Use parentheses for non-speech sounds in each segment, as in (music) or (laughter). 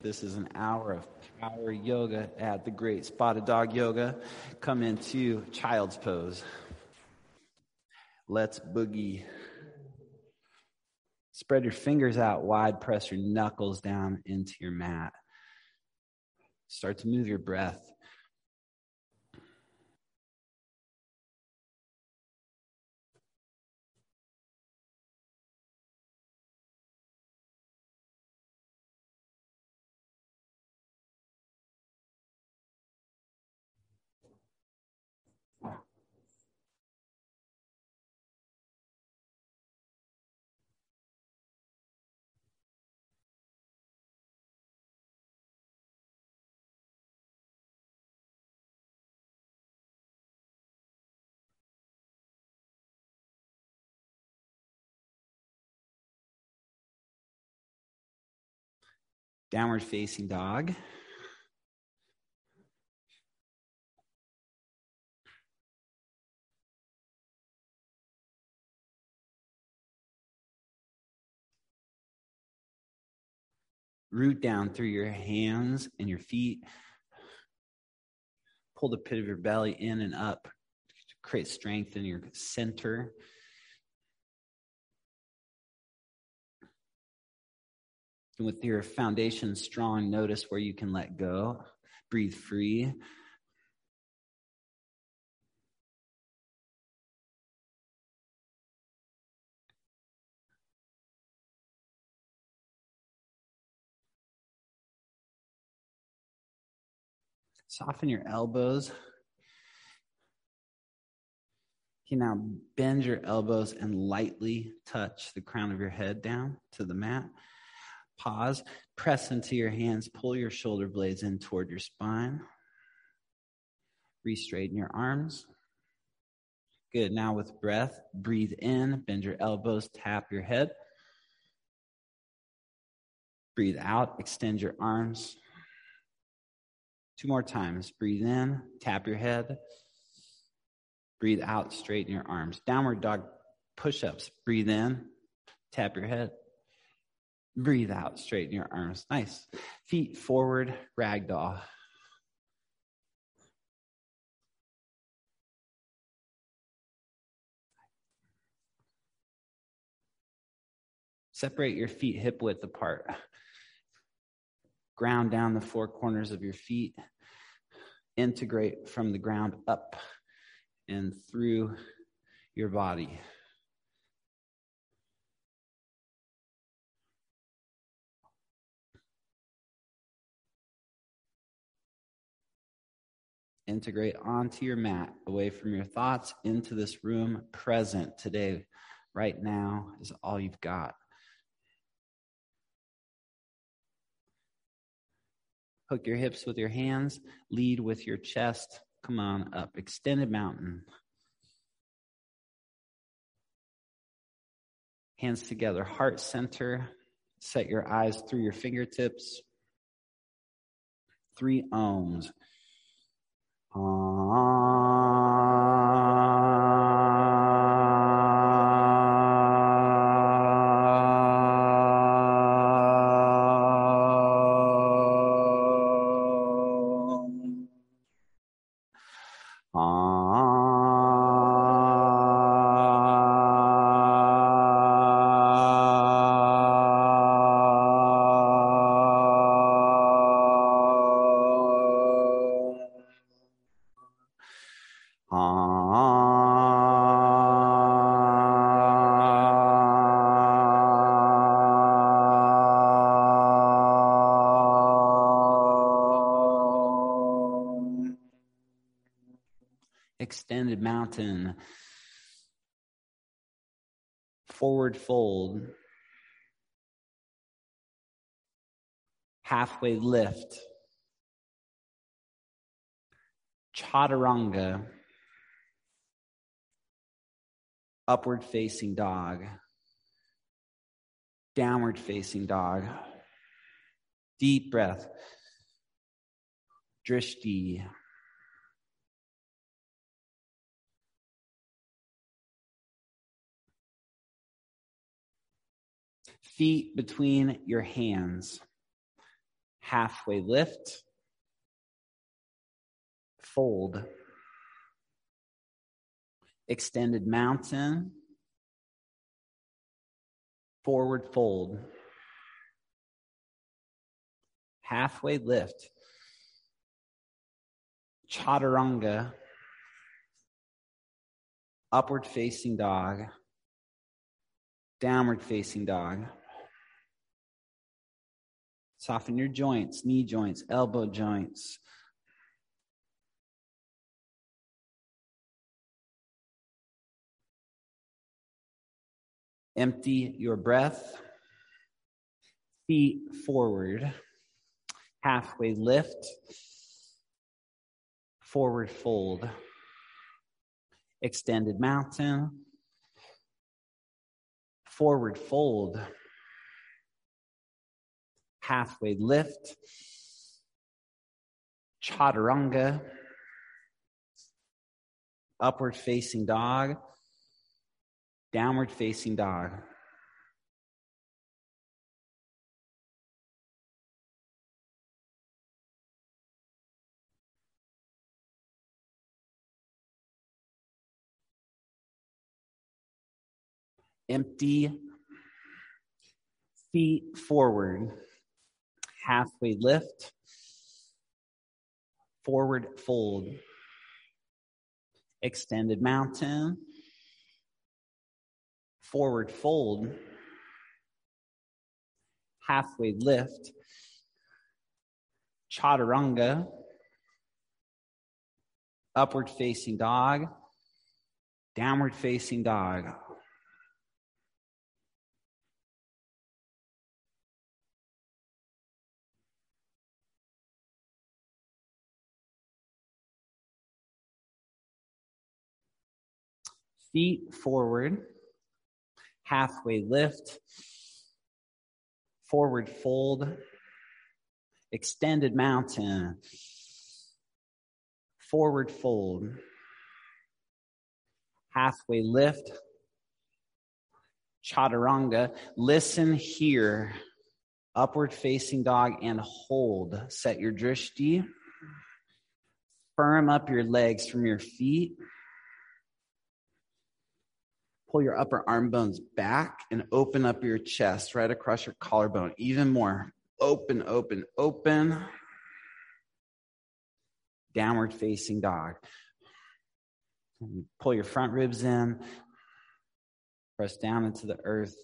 This is an hour of power yoga at the Great Spotted Dog Yoga. Come into child's pose. Let's boogie. Spread your fingers out wide, press your knuckles down into your mat. Start to move your breath. Downward facing dog. Root down through your hands and your feet. Pull the pit of your belly in and up to create strength in your center. And with your foundation strong, notice where you can let go. Breathe free. Soften your elbows. You now bend your elbows and lightly touch the crown of your head down to the mat. Pause, press into your hands, pull your shoulder blades in toward your spine. Re-straighten your arms. Good. Now with breath, breathe in, bend your elbows, tap your head. Breathe out, extend your arms. Two more times. Breathe in, tap your head. Breathe out, straighten your arms. Downward dog push ups. Breathe in, tap your head. Breathe out, straighten your arms. Nice. Feet forward, ragdoll. Separate your feet hip width apart. Ground down the four corners of your feet. Integrate from the ground up and through your body. Integrate onto your mat, away from your thoughts, into this room, present today, right now, is all you've got. Hook your hips with your hands, lead with your chest. Come on up. Extended mountain. Hands together, heart center. Set your eyes through your fingertips. Three oms. Extended mountain, forward fold, halfway lift, chaturanga, upward facing dog, downward facing dog, deep breath, drishti. Feet between your hands, halfway lift, fold, extended mountain, forward fold, halfway lift, chaturanga, upward facing dog, downward facing dog. Soften your joints, knee joints, elbow joints. Empty your breath. Feet forward. Halfway lift. Forward fold. Extended mountain. Forward fold halfway lift, chaturanga, upward facing dog, downward facing dog. Empty feet forward halfway lift, forward fold, extended mountain, forward fold, halfway lift, chaturanga, upward facing dog, downward facing dog. Feet forward, halfway lift, forward fold, extended mountain, forward fold, halfway lift, chaturanga. Listen here, upward facing dog, and hold. Set your drishti. Firm up your legs from your feet. Pull your upper arm bones back and open up your chest right across your collarbone. Even more. Open, open, open. Downward facing dog. Pull your front ribs in. Press down into the earth.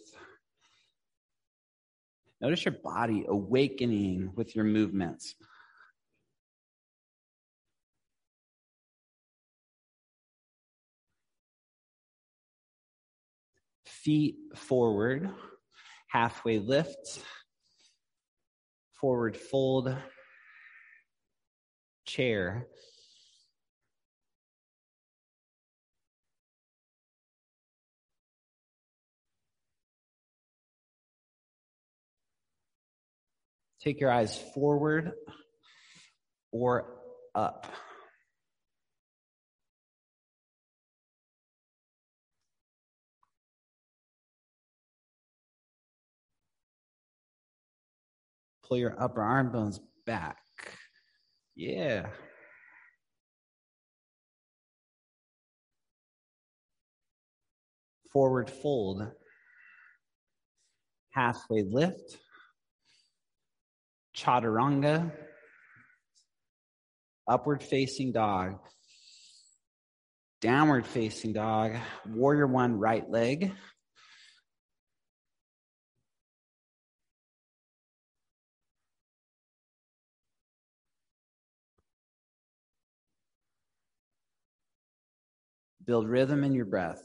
Notice your body awakening with your movements. Feet forward, halfway lift, forward fold, chair. Take your eyes forward or up. Pull your upper arm bones back. Yeah. Forward fold. Halfway lift. Chaturanga. Upward facing dog. Downward facing dog. Warrior one, right leg. Build rhythm in your breath.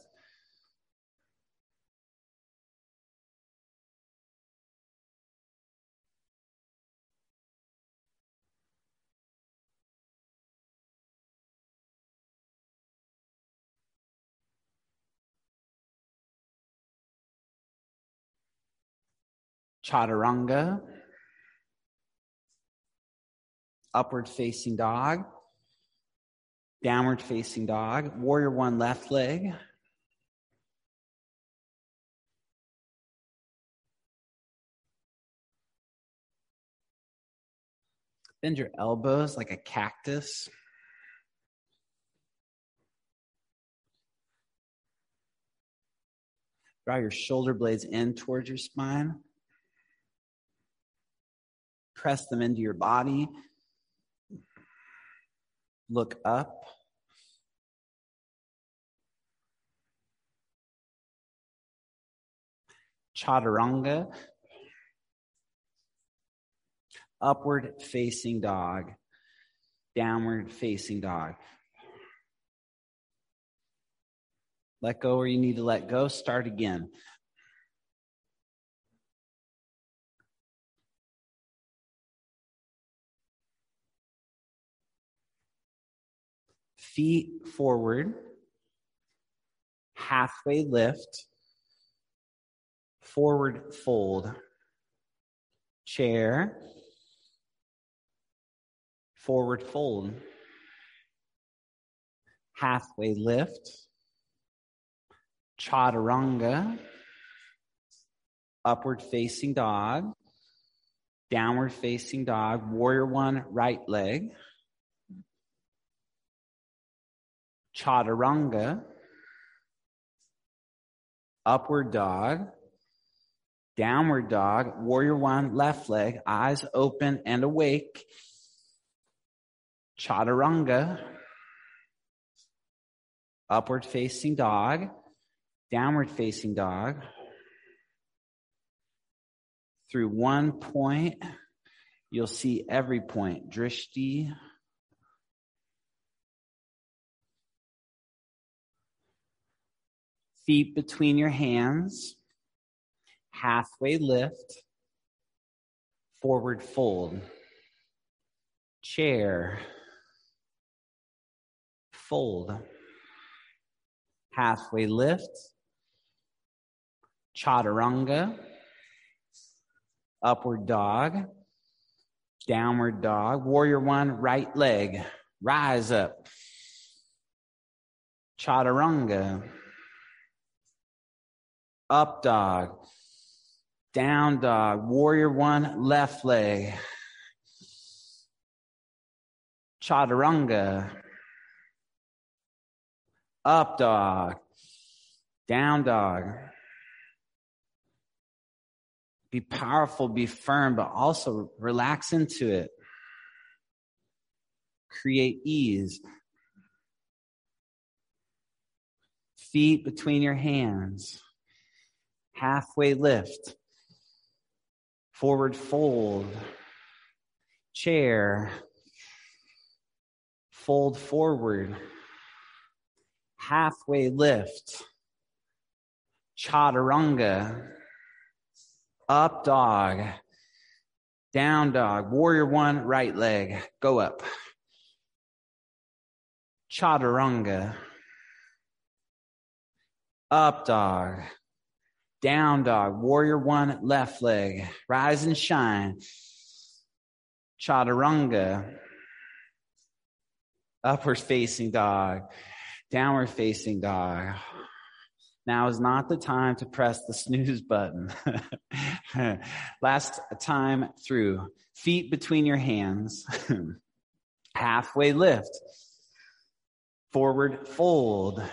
Chaturanga, upward facing dog. Downward facing dog. Warrior one left leg. Bend your elbows like a cactus. Draw your shoulder blades in towards your spine. Press them into your body. Look up. Chaturanga. Upward facing dog. Downward facing dog. Let go where you need to let go. Start again. Feet forward, halfway lift, forward fold, chair, forward fold, halfway lift, chaturanga, upward facing dog, downward facing dog, warrior one, right leg, chaturanga, upward dog, downward dog, warrior one, left leg, eyes open and awake, chaturanga, upward facing dog, downward facing dog. Through one point, you'll see every point. Drishti. Feet between your hands. Halfway lift. Forward fold. Chair. Fold. Halfway lift chaturanga, upward dog, downward dog, warrior one, right leg, rise up, chaturanga, up dog, down dog, warrior one, left leg, chaturanga, up dog, down dog, be powerful, be firm, but also relax into it. Create ease. Feet between your hands. Halfway lift. Forward fold. Chair. Fold forward. Halfway lift. Chaturanga up dog, down dog, warrior one, right leg, go up. Chaturanga, up dog, down dog, warrior one, left leg, rise and shine. Chaturanga, upward facing dog, downward facing dog. Now is not the time to press the snooze button. (laughs) Last time through, feet between your hands, (laughs) halfway lift, forward fold,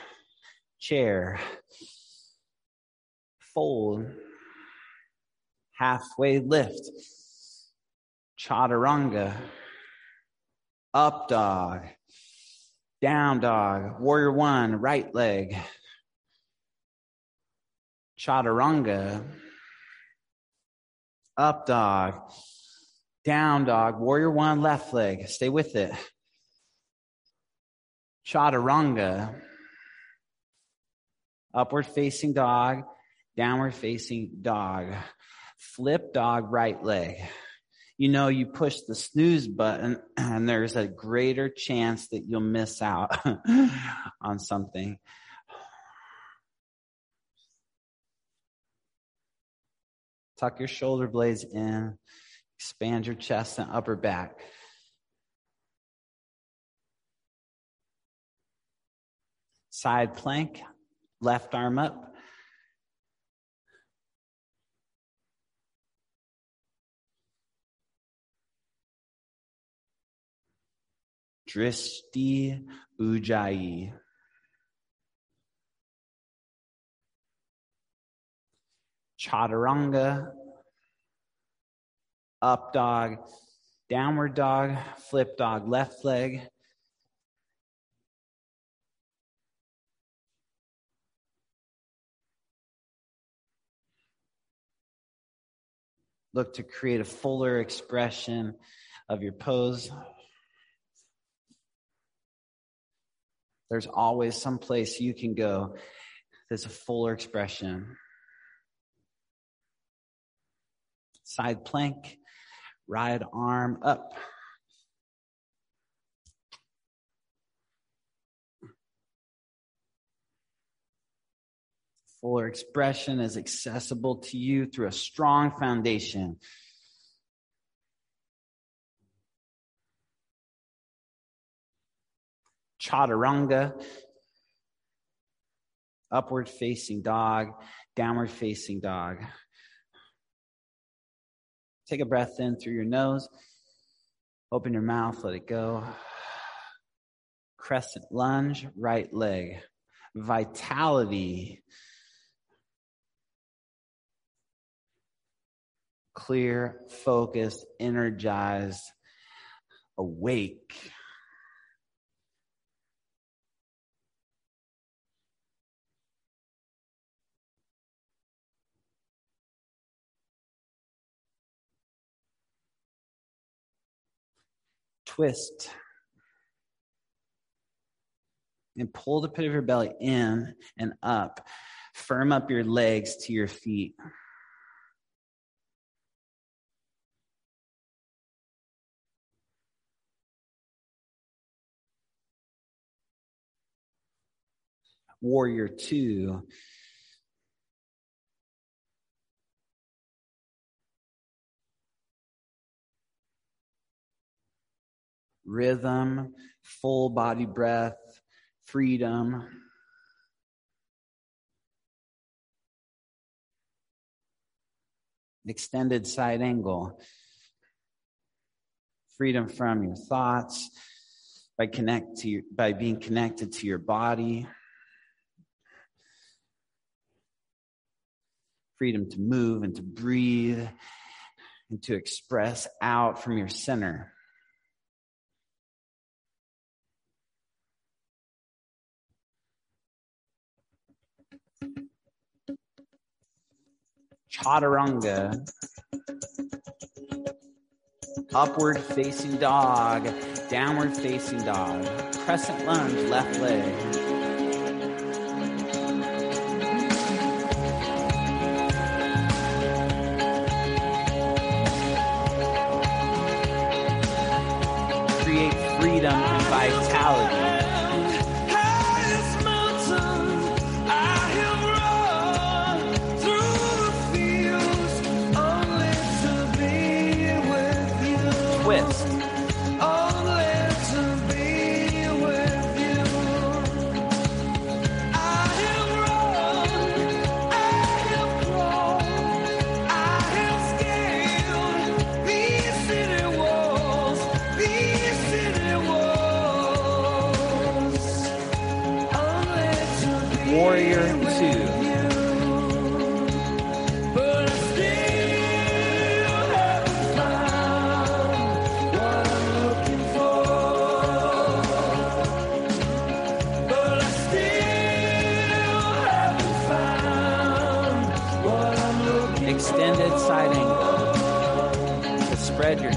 chair, fold, halfway lift, chaturanga, up dog, down dog, warrior one, right leg, chaturanga, up dog, down dog, warrior one, left leg. Stay with it. Chaturanga, upward facing dog, downward facing dog, flip dog, right leg. You know, you push the snooze button, (clears throat) and there's a greater chance that you'll miss out (laughs) on something. Tuck your shoulder blades in. Expand your chest and upper back. Side plank, left arm up. Drishti Ujjayi. Chaturanga, up dog, downward dog, flip dog, left leg. Look to create a fuller expression of your pose. There's always some place you can go that's a fuller expression. Side plank, right arm up. Fuller expression is accessible to you through a strong foundation. Chaturanga, upward facing dog, downward facing dog. Take a breath in through your nose. Open your mouth, let it go. Crescent lunge, right leg. Vitality. Clear, focused, energized, awake. Twist and pull the pit of your belly in and up. Firm up your legs to your feet. Warrior two. Rhythm, full body breath, freedom. Extended side angle. Freedom from your thoughts by connect to your, by being connected to your body. Freedom to move and to breathe and to express out from your center. Chaturanga, upward facing dog, downward facing dog, crescent lunge, left leg.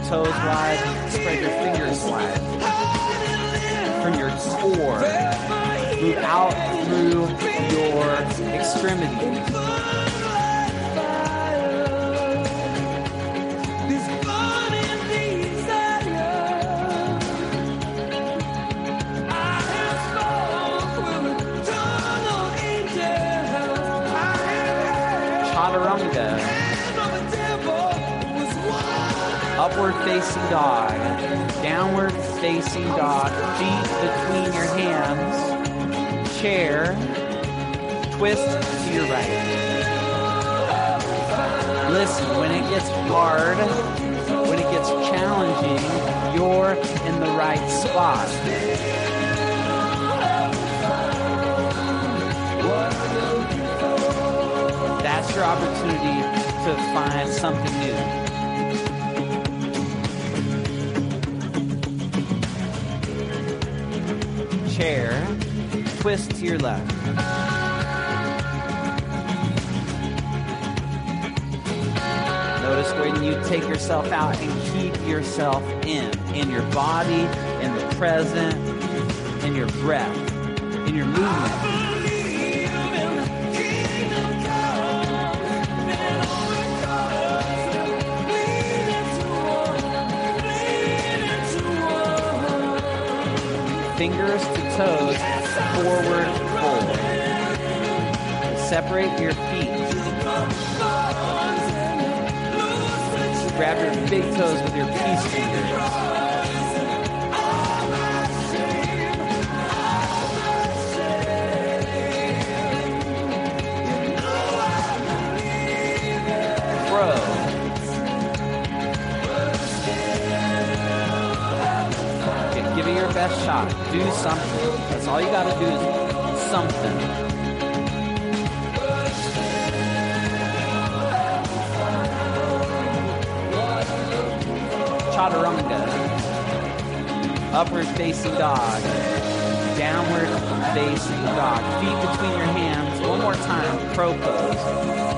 Toes wide, spread your fingers wide. From your core, move out through your extremities. Upward facing dog. Downward facing dog. Feet between your hands. Chair. Twist to your right. Listen, when it gets hard, when it gets challenging, you're in the right spot. That's your opportunity to find something new. Chair, twist to your left. Notice when you take yourself out and keep yourself in, in your body, in the present, in your breath, in your movement. Fingers toes, forward fold. Separate your feet. Grab your big toes with your peace fingers. Best shot. Do something. That's all you gotta do is something. chaturanga, upward facing dog, downward facing dog, feet between your hands. One more time, crow pose.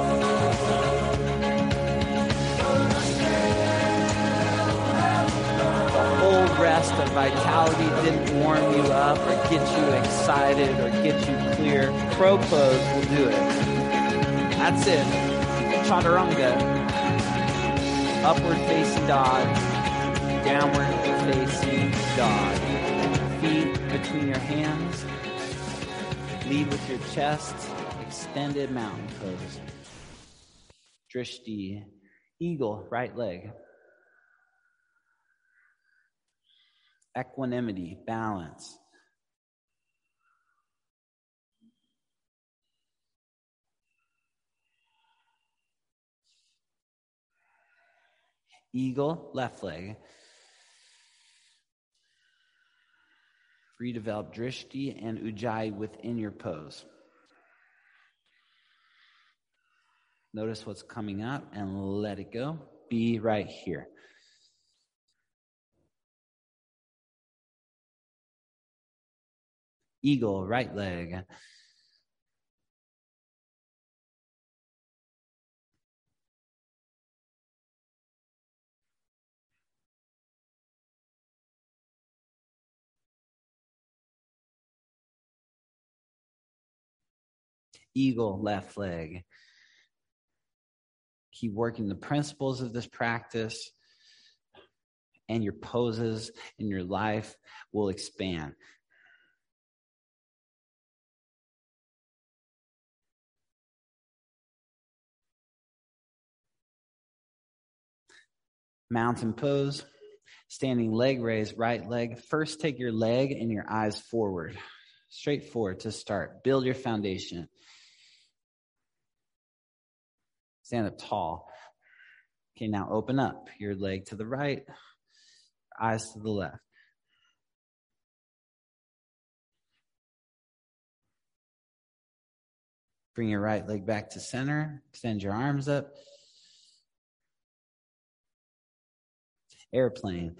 Of vitality didn't warm you up or get you excited or get you clear. Crow pose will do it. That's it. Chaturanga, upward facing dog, downward facing dog. Feet between your hands. Lead with your chest. Extended mountain pose. Drishti. Eagle, right leg. Equanimity, balance. Eagle, left leg. Redevelop drishti and ujjayi within your pose. Notice what's coming up and let it go. Be right here. Eagle, right leg. Eagle, left leg. Keep working the principles of this practice, and your poses in your life will expand. Mountain pose, standing leg raise, right leg. First, take your leg and your eyes forward, straight forward to start. Build your foundation. Stand up tall. Okay, now open up your leg to the right, eyes to the left. Bring your right leg back to center. Extend your arms up. Airplane.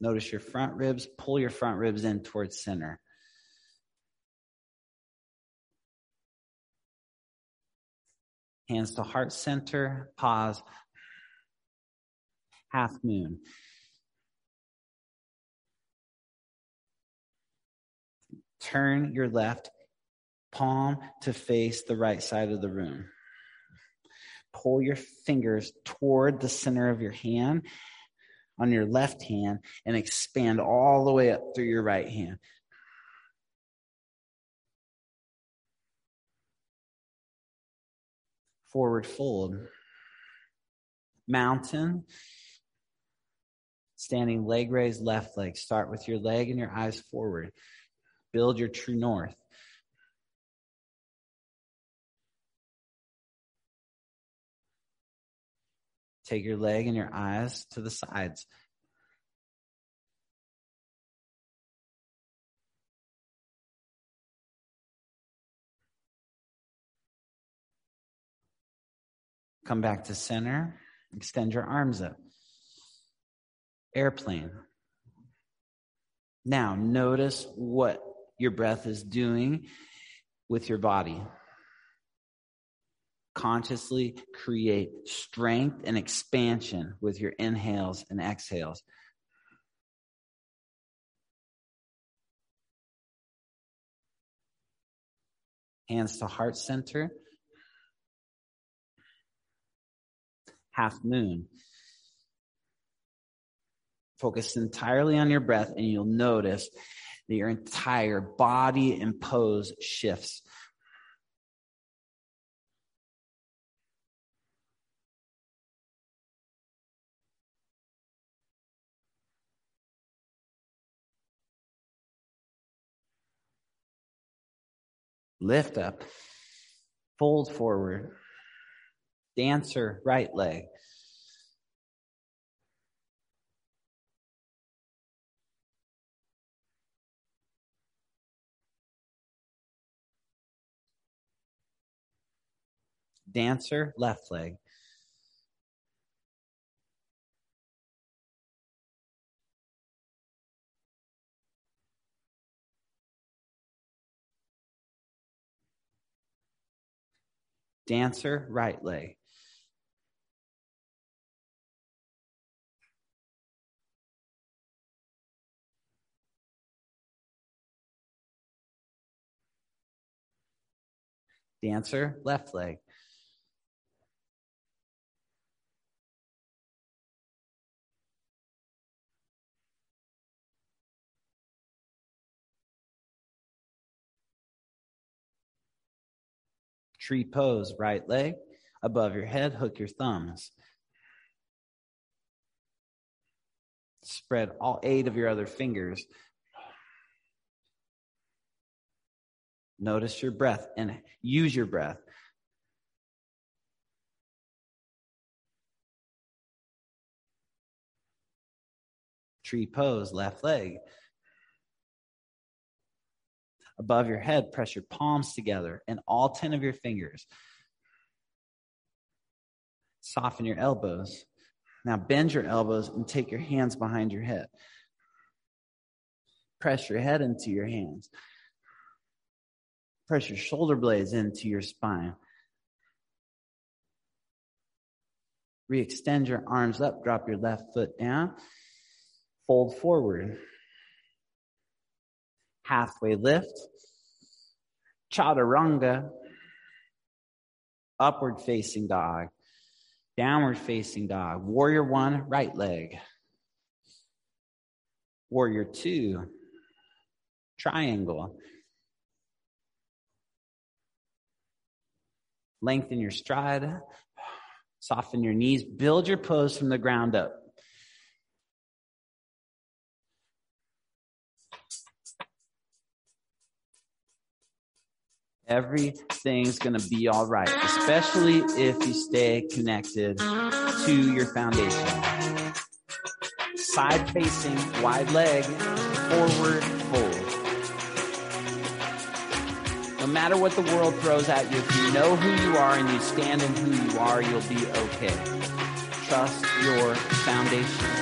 Notice your front ribs. Pull your front ribs in towards center. Hands to heart center. Pause. Half moon. Turn your left palm to face the right side of the room. Pull your fingers toward the center of your hand on your left hand and expand all the way up through your right hand. Forward fold. Mountain. Standing leg raise, left leg. Start with your leg and your eyes forward. Build your true north. Take your leg and your eyes to the sides. Come back to center. Extend your arms up. Airplane. Now, notice what your breath is doing with your body. Consciously create strength and expansion with your inhales and exhales. Hands to heart center. Half moon. Focus entirely on your breath, and you'll notice that your entire body and pose shifts. Lift up, fold forward, dancer right leg. Dancer, left leg. Dancer, right leg. Dancer, left leg. Tree pose, right leg above your head, hook your thumbs. Spread all eight of your other fingers. Notice your breath and use your breath. Tree pose, left leg. Above your head, press your palms together and all 10 of your fingers. Soften your elbows. Now bend your elbows and take your hands behind your head. Press your head into your hands. Press your shoulder blades into your spine. Re-extend your arms up, drop your left foot down, fold forward. Halfway lift, chaturanga, upward facing dog, downward facing dog, warrior one, right leg, warrior two, triangle. Lengthen your stride, soften your knees, build your pose from the ground up. Everything's going to be all right, especially if you stay connected to your foundation. Side facing, wide leg, forward fold. No matter what the world throws at you, if you know who you are and you stand in who you are, you'll be okay. Trust your foundation.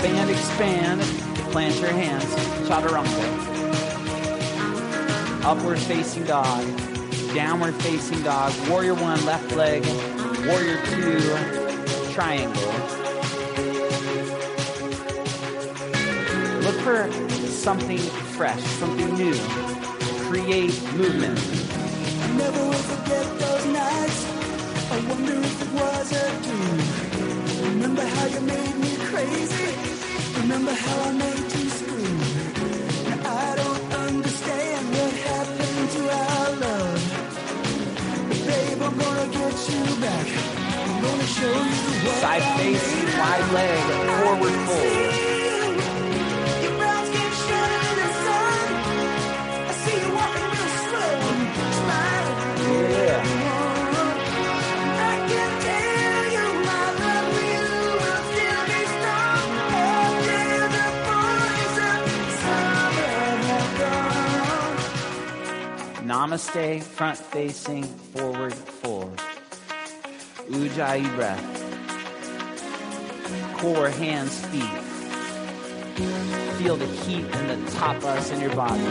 Expand, expand. Plant your hands. Chaturanga. Upward facing dog. downward facing dog, warrior one, left leg, warrior two, triangle. Look for something fresh, something new. Create movement. Never will forget those nights. I wonder if it was a dream. Remember how you made me crazy? Remember how I made you scream? Now I don't understand what happened to our love. But babe, I'm gonna get you back. I'm gonna show you what Side mean. wide leg, forward fold. Namaste, front facing, forward fold. Ujjayi breath. Core, hands, feet. Feel the heat in the tapas in your body.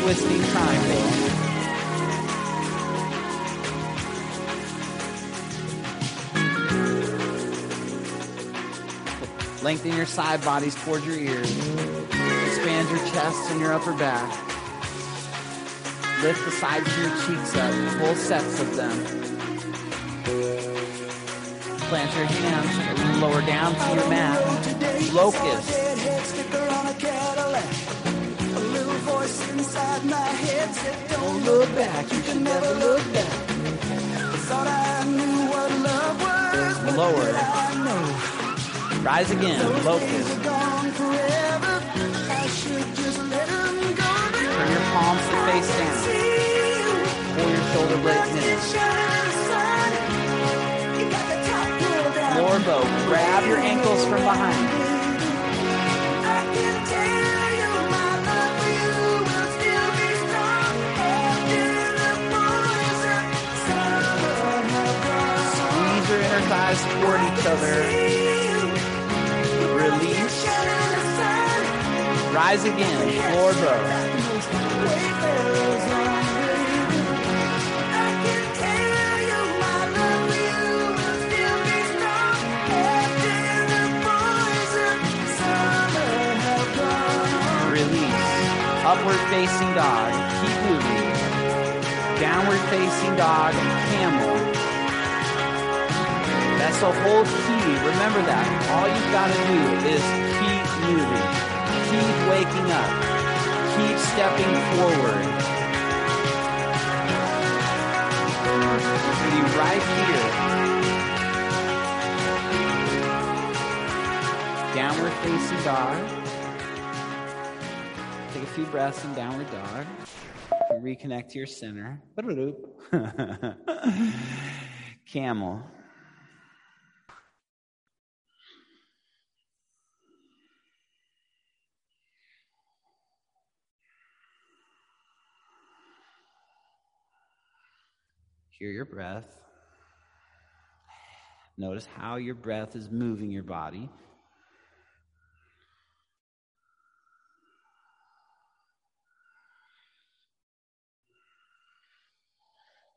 Twisting triangle. Lengthen your side bodies towards your ears. Expand your chest and your upper back. Lift the sides of your cheeks up, full sets of them. Plant your hands lower down to your mat. Locust. Inside my head said, Don't look back, you can never look back. Thought I knew what love was, but Lower. I know? Rise again. Locust. Turn your palms to face down. Pull your shoulder blades in. Floor bow. Grab your ankles from behind. Squeeze your inner thighs toward each other. Release. Rise again. Floor bow. Release. Upward facing dog. Keep moving. Downward facing dog. Camel. That's the whole key. Remember that. All you've got to do is keep moving. Keep waking up. Keep stepping forward. Be right here. Downward facing dog. Take a few breaths in downward dog. And Reconnect to your center. (laughs) (laughs) Camel. Hear your breath. Notice how your breath is moving your body.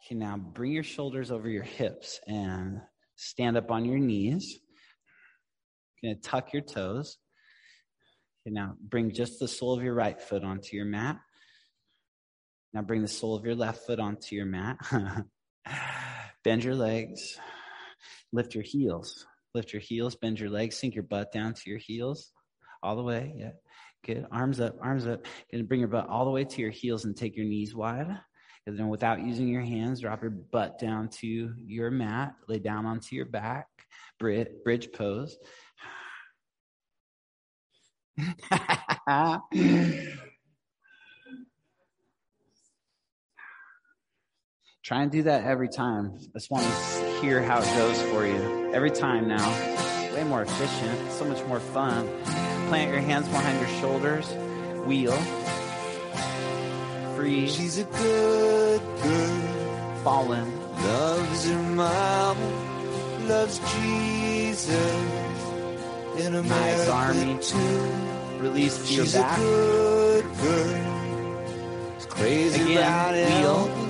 Okay, now bring your shoulders over your hips and stand up on your knees. Going to tuck your toes. Okay, now bring just the sole of your right foot onto your mat. Now bring the sole of your left foot onto your mat. (laughs) (sighs) bend your legs. Lift your heels. Lift your heels, bend your legs, sink your butt down to your heels. All the way. Yeah. Good. Arms up, arms up. Gonna bring your butt all the way to your heels and take your knees wide. And then without using your hands, drop your butt down to your mat. Lay down onto your back. Bridge, bridge pose. (sighs) (laughs) Try and do that every time. I just want to hear how it goes for you. Every time now. Way more efficient, so much more fun. Plant your hands behind your shoulders. Wheel. Freeze. She's a good girl, Fallen. loves her mama, loves Jesus, in America army. too. Release to your back. good girl. She's crazy Again, about wheel.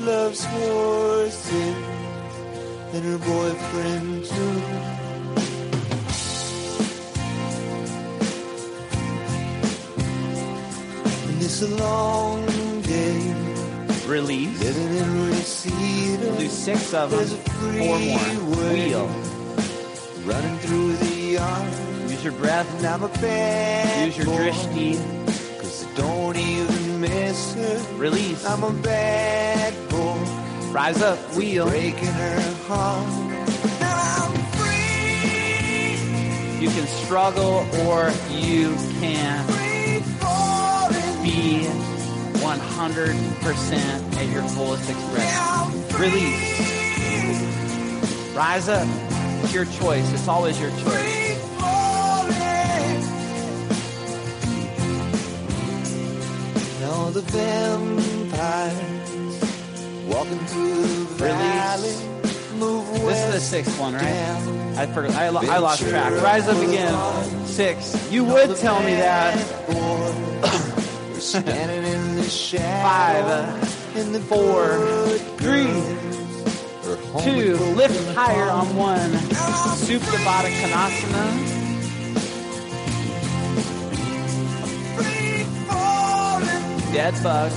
Loves horses and her boyfriend too. And it's a long day Release. living in Reseda. Do six of them. Four more. Wheel. running through the yard. Use your breath. And I'm a bad Use your drishti. Release. I'm a bad boy, Rise up. Wheel. breaking her heart. Now I'm free, You can struggle or you can be 100% at your fullest expression. Yeah, I'm free, Release. Rise up. It's your choice. It's always your choice. The vampires walking through the valley. Move This is the sixth one, right? I forgot. I, I lost track. Rise up again. Six. You would tell me that. We're (coughs) standing in the shadow. Five. uh, in the four, three, Two. Lift higher on one. Supta Konasana. Dead bug.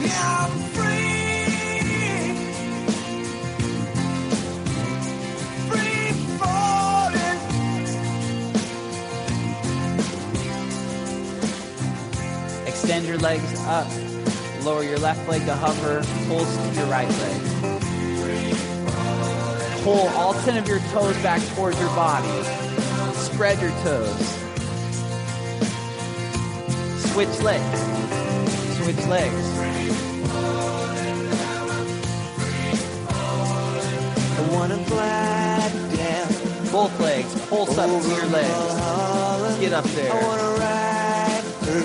Yeah, I'm free. Free falling. Extend your legs up. Lower your left leg to hover. Pulse to your right leg. Pull all 10 of your toes back towards your body. Spread your toes. Switch legs. Switch legs. I wanna glide down. Both legs. Pulse up to your legs. Get up I there. wanna ride her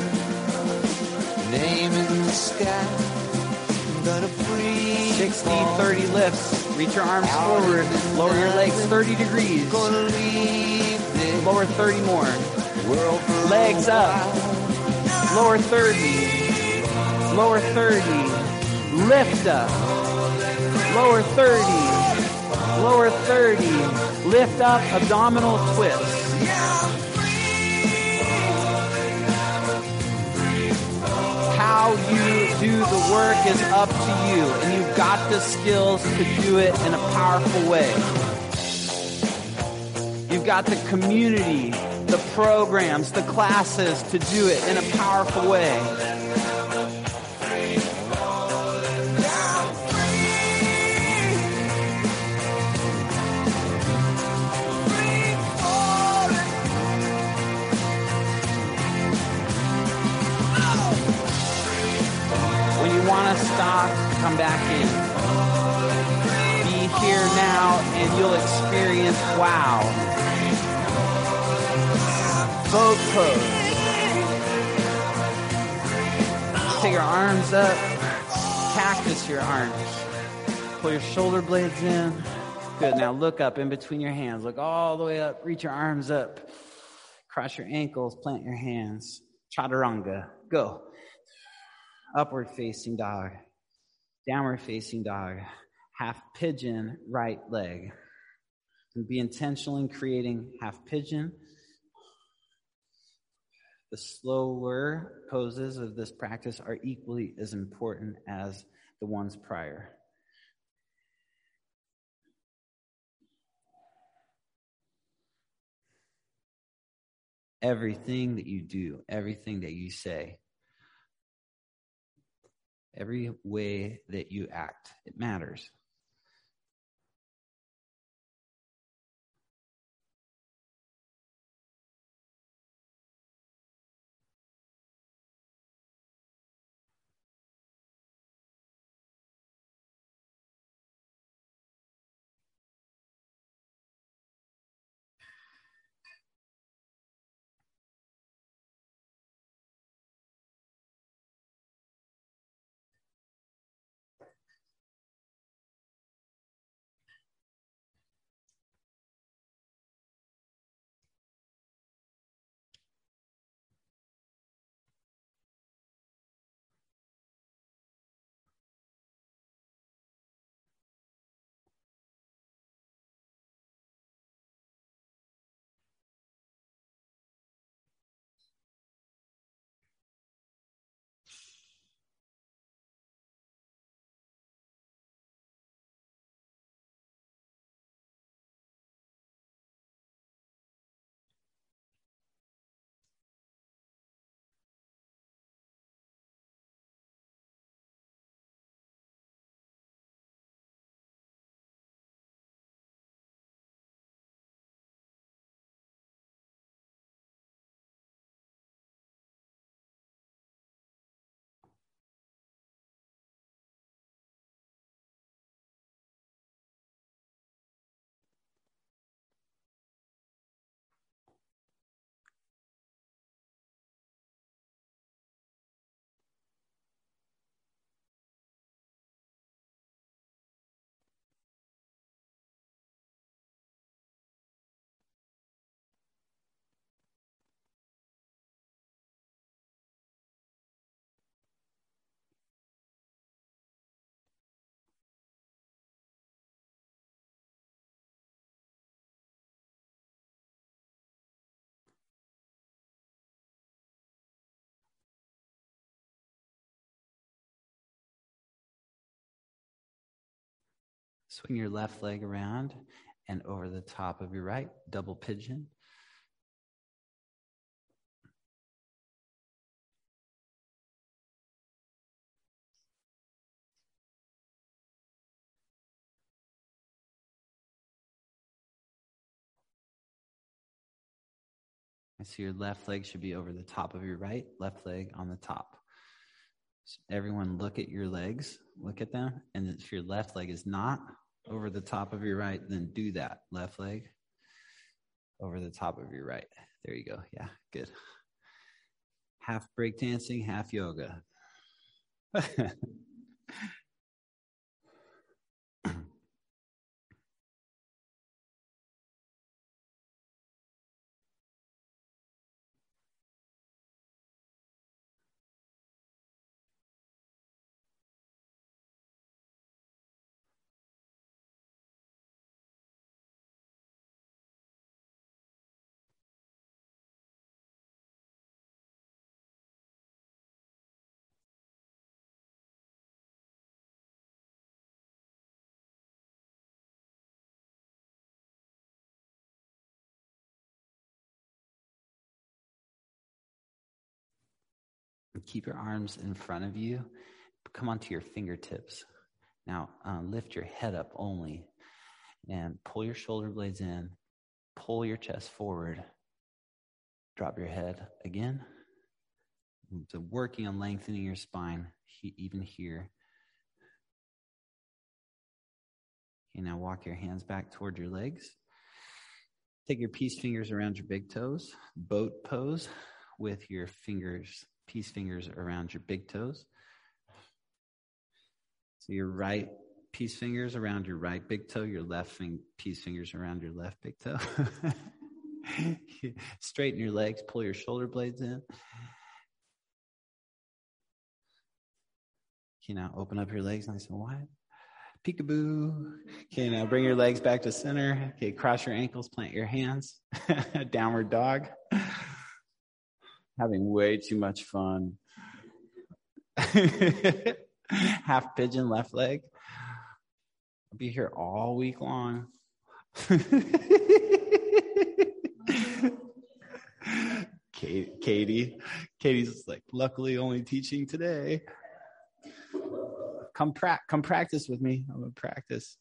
name in the sky. I'm gonna free 60, 30 lifts. Reach your arms forward. Lower your legs 30 degrees. Gonna leave Lower 30 more. Legs up. Lower 30. Lower 30. Lift up. Lower 30. Lower 30. Lift up. Abdominal twist. How you do the work is up to you, and you've got the skills to do it in a powerful way. You've got the community, the programs, the classes to do it in a powerful way. When you want to stop, come back in. Be here now, and you'll experience wow. Boat pose. Take your arms up. Cactus your arms. Pull your shoulder blades in. Good. Now look up in between your hands. Look all the way up. Reach your arms up. Cross your ankles. Plant your hands. Chaturanga. Go. Upward facing dog. Downward facing dog. Half pigeon right leg. And be intentional in creating half pigeon. The slower poses of this practice are equally as important as the ones prior. Everything that you do, everything that you say, every way that you act, it matters. Swing your left leg around and over the top of your right, double pigeon. I see your left leg should be over the top of your right, left leg on the top. So everyone look at your legs, look at them, and if your left leg is not over the top of your right, then do that. Left leg over the top of your right. There you go. Yeah, good. Half breakdancing, half yoga. (laughs) Keep your arms in front of you. Come onto your fingertips. Now, uh, lift your head up only and pull your shoulder blades in. Pull your chest forward. Drop your head again. So, working on lengthening your spine, even here. Okay, now walk your hands back toward your legs. Take your peace fingers around your big toes. Boat pose with your fingers peace fingers around your big toes. So your right peace fingers around your right big toe, your left fing- peace fingers around your left big toe. (laughs) Straighten your legs, pull your shoulder blades in. Okay, now open up your legs nice and wide. Peekaboo. Okay, now bring your legs back to center. Okay, cross your ankles, plant your hands. (laughs) Downward dog having way too much fun. (laughs) Half pigeon, left leg. I'll be here all week long. (laughs) Katie, Katie's like, luckily only teaching today. Come, pra- come practice with me. I'm gonna practice.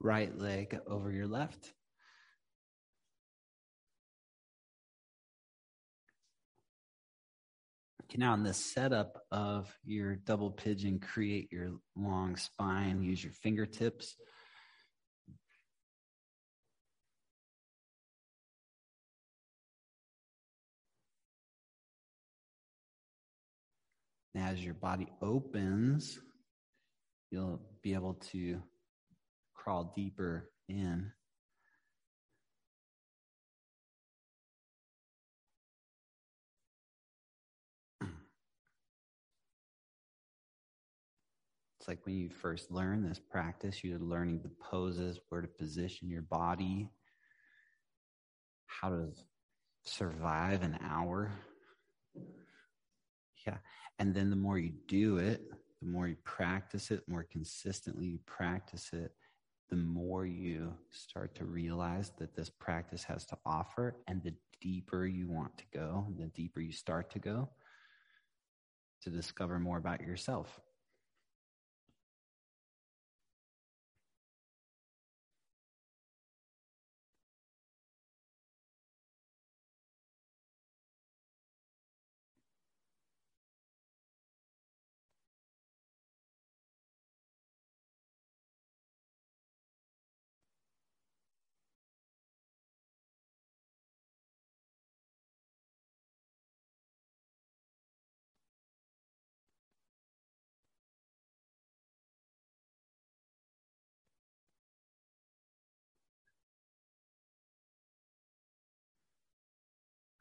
Right leg over your left. Okay, now in the setup of your double pigeon, create your long spine, use your fingertips. As your body opens, you'll be able to crawl deeper in. It's like when you first learn this practice, you're learning the poses, where to position your body, how to survive an hour. Yeah. And then the more you do it, the more you practice it, the more consistently you practice it, the more you start to realize that this practice has to offer. And the deeper you want to go, the deeper you start to go to discover more about yourself.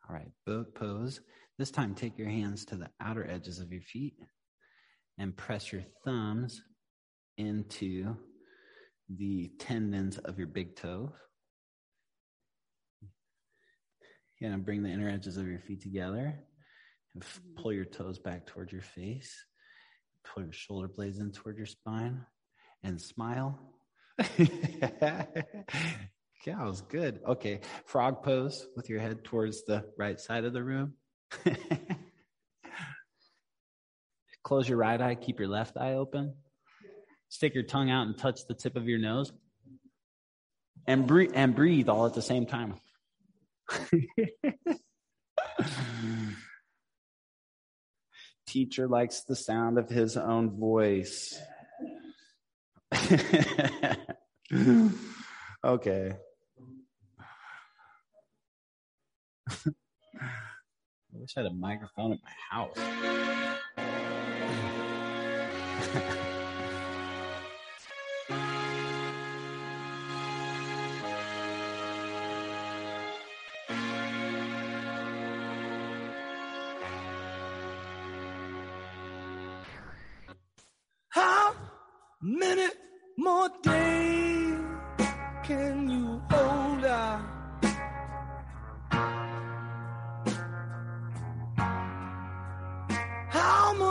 All right, boat pose. This time, take your hands to the outer edges of your feet and press your thumbs into the tendons of your big toe. You're going to bring the inner edges of your feet together and f- pull your toes back towards your face. Pull your shoulder blades in toward your spine and smile. (laughs) Yeah, it was good. Okay, frog pose with your head towards the right side of the room. (laughs) Close your right eye, keep your left eye open. Stick your tongue out and touch the tip of your nose. And breathe and breathe all at the same time. (laughs) Teacher likes the sound of his own voice. (laughs) okay. Wish I had a microphone at my house. (laughs)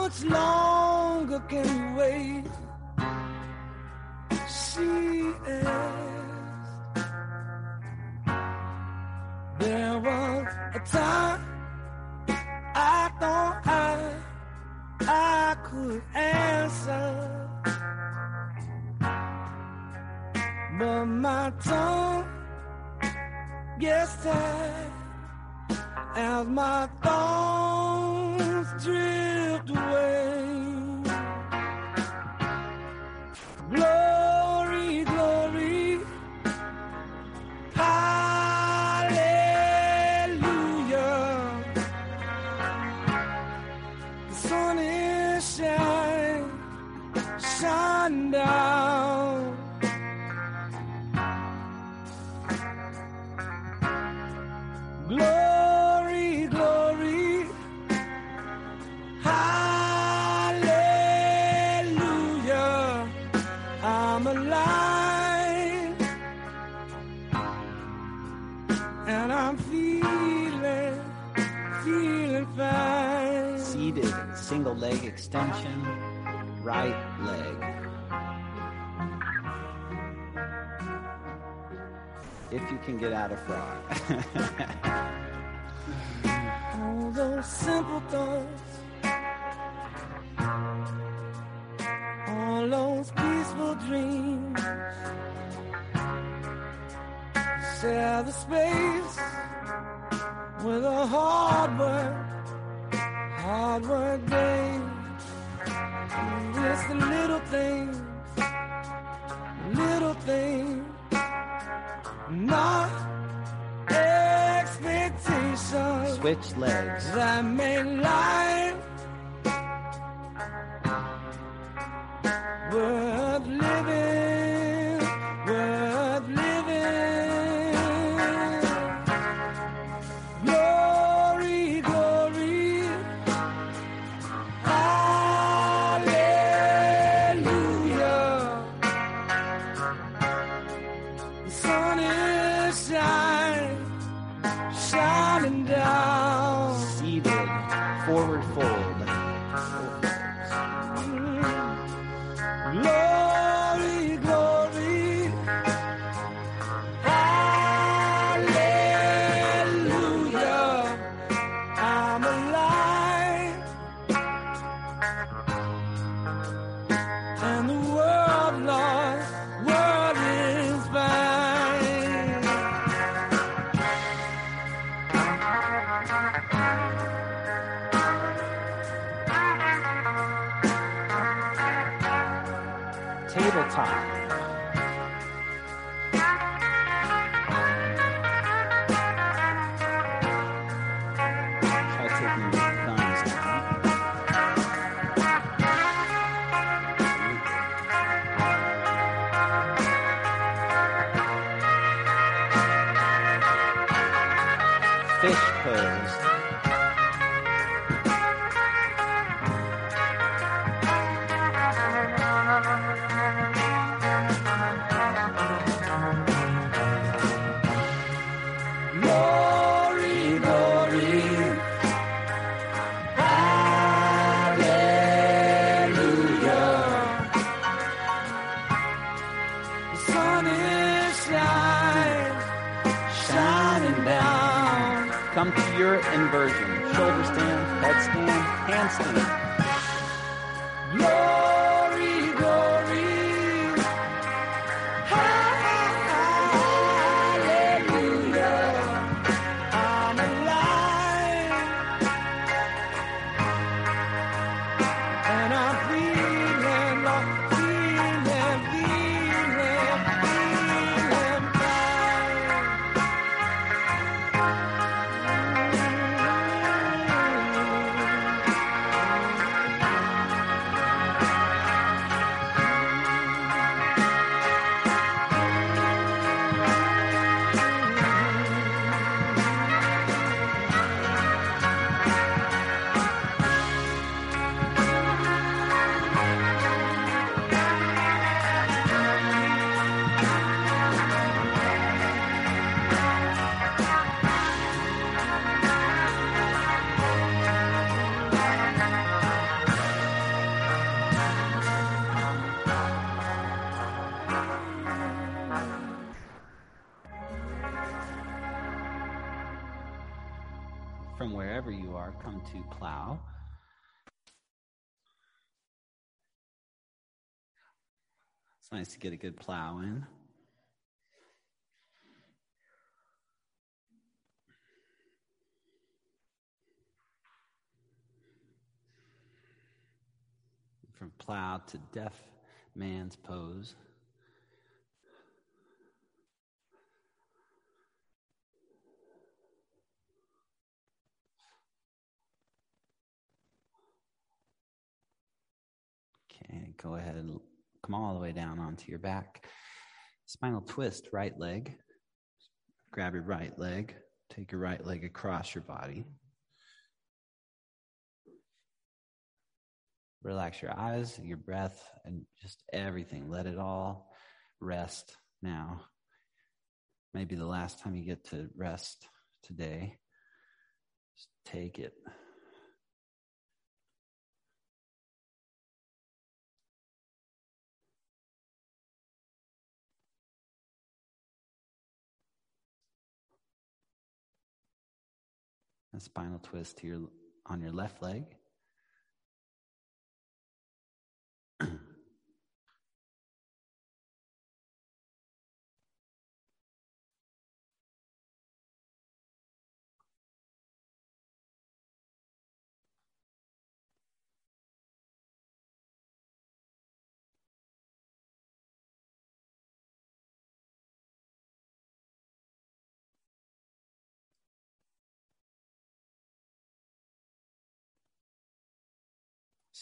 much longer can you wait? She asked. There was a time I thought I I could answer, but my tongue gets tired as my thoughts drift away. Extension, right leg. If you can get out of frog. (laughs) All those simple thoughts, all those peaceful dreams, share the space with a hard work, hard work day. It's the little things, little things, not expectations. Switch legs. that make life sun is shining, down. Come to your inversion. Shoulder stand, head stand, handstand. Nice to get a good plow in. From plow to deaf man's pose. Okay, go ahead and come all the way down onto your back. Spinal twist, right leg. Grab your right leg. Take your right leg across your body. Relax your eyes, your breath, and just everything. Let it all rest now. Maybe the last time you get to rest today. Just take it. A spinal twist to your on your left leg.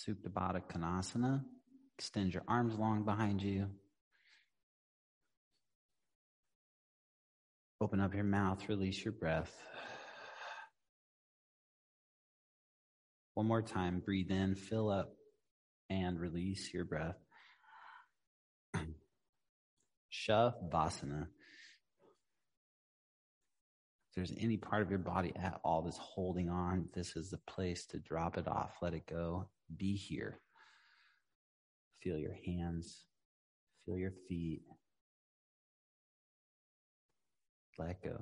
Supta Baddha Konasana. Extend your arms long behind you. Open up your mouth, release your breath. One more time, breathe in, fill up, and release your breath. (clears throat) Shavasana. If there's any part of your body at all that's holding on, this is the place to drop it off, let it go, be here. Feel your hands, feel your feet. Let go.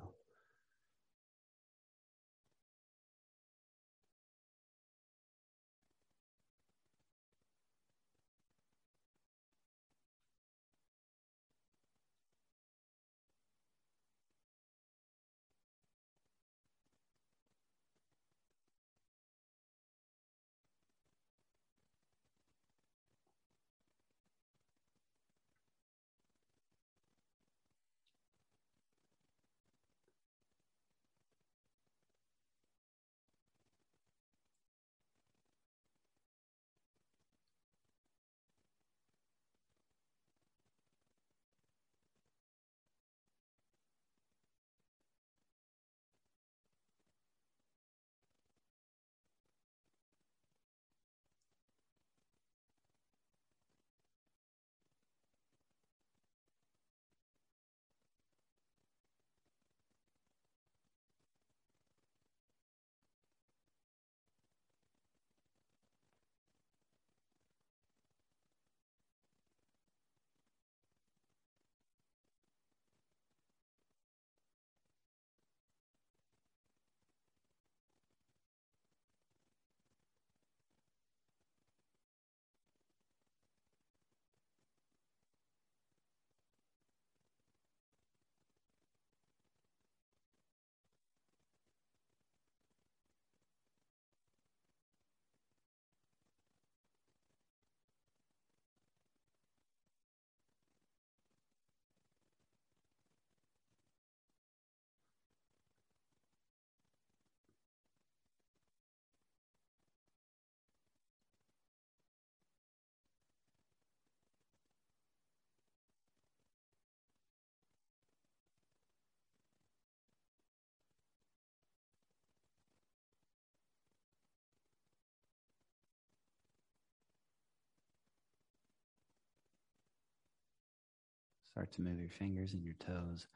Start to move your fingers and your toes.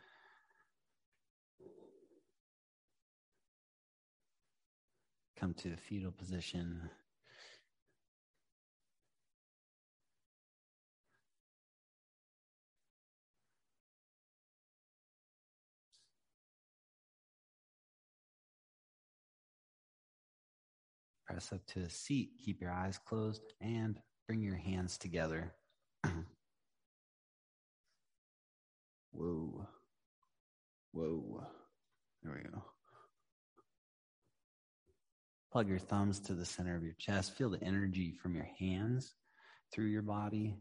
Come to a fetal position. Press up to a seat. Keep your eyes closed and bring your hands together. Whoa. Whoa. There we go. Plug your thumbs to the center of your chest. Feel the energy from your hands through your body.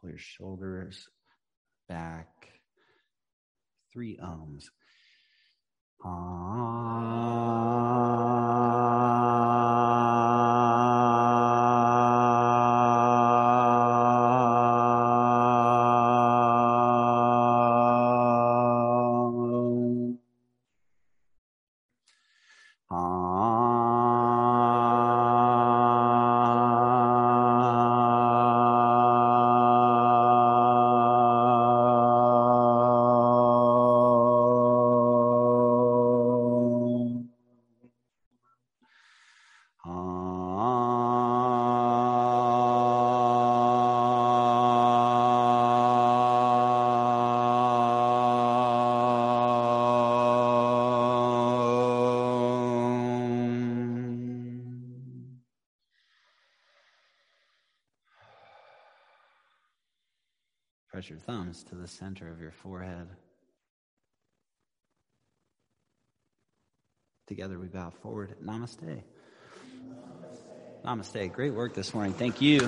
Pull your shoulders back. Three oms. Press forward. Namaste. Namaste. Great work this morning. Thank you.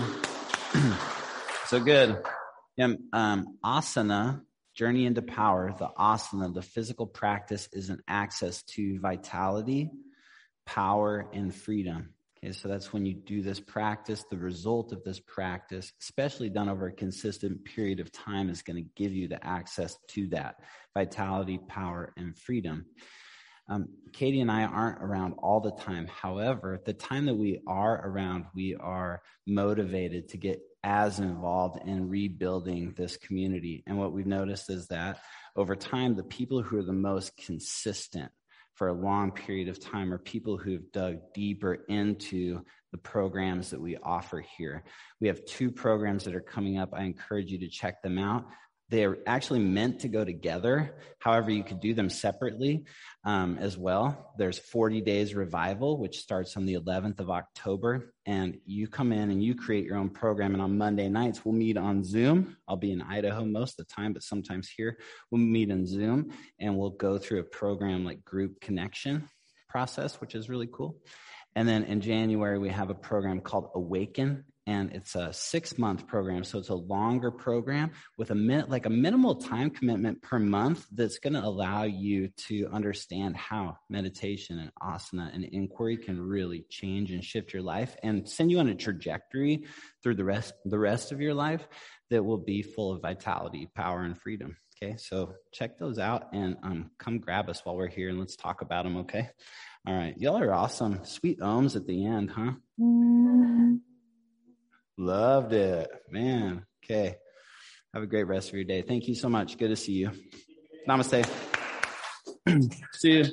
(clears throat) so good. Um, asana, journey into power, the asana, the physical practice is an access to vitality, power, and freedom. Okay, so that's when you do this practice. The result of this practice, especially done over a consistent period of time, is going to give you the access to that vitality, power, and freedom. Um, Katie and I aren't around all the time. However, the time that we are around, we are motivated to get as involved in rebuilding this community. And what we've noticed is that over time, the people who are the most consistent for a long period of time are people who've dug deeper into the programs that we offer here. We have two programs that are coming up. I encourage you to check them out. They're actually meant to go together. However, you could do them separately um, as well. There's 40 Days Revival, which starts on the 11th of October. And you come in and you create your own program. And on Monday nights, we'll meet on Zoom. I'll be in Idaho most of the time, but sometimes here we'll meet in Zoom and we'll go through a program like group connection process, which is really cool. And then in January, we have a program called Awaken and it's a six month program so it's a longer program with a minute like a minimal time commitment per month that's going to allow you to understand how meditation and asana and inquiry can really change and shift your life and send you on a trajectory through the rest the rest of your life that will be full of vitality power and freedom okay? So check those out and um, come grab us while we're here and let's talk about them okay? All right. Y'all are awesome. Sweet oms at the end huh? Mm-hmm. Loved it. Man. Okay. Have a great rest of your day. Thank you so much. Good to see you. Namaste. (clears throat) see you.